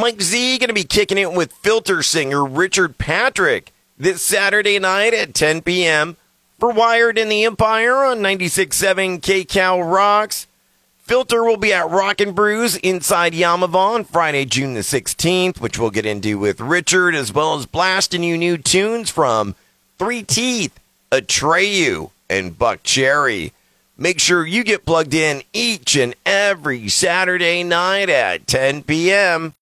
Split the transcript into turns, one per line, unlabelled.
Mike Z going to be kicking it with filter singer Richard Patrick this Saturday night at 10 p.m. for Wired in the Empire on 96.7 KCal Rocks. Filter will be at Rock and Brews inside Yaamava on Friday, June the 16th, which we'll get into with Richard, as well as blasting you new tunes from 3Teeth, Atreyu, and Buckcherry. Make sure you get plugged in each and every Saturday night at 10 p.m.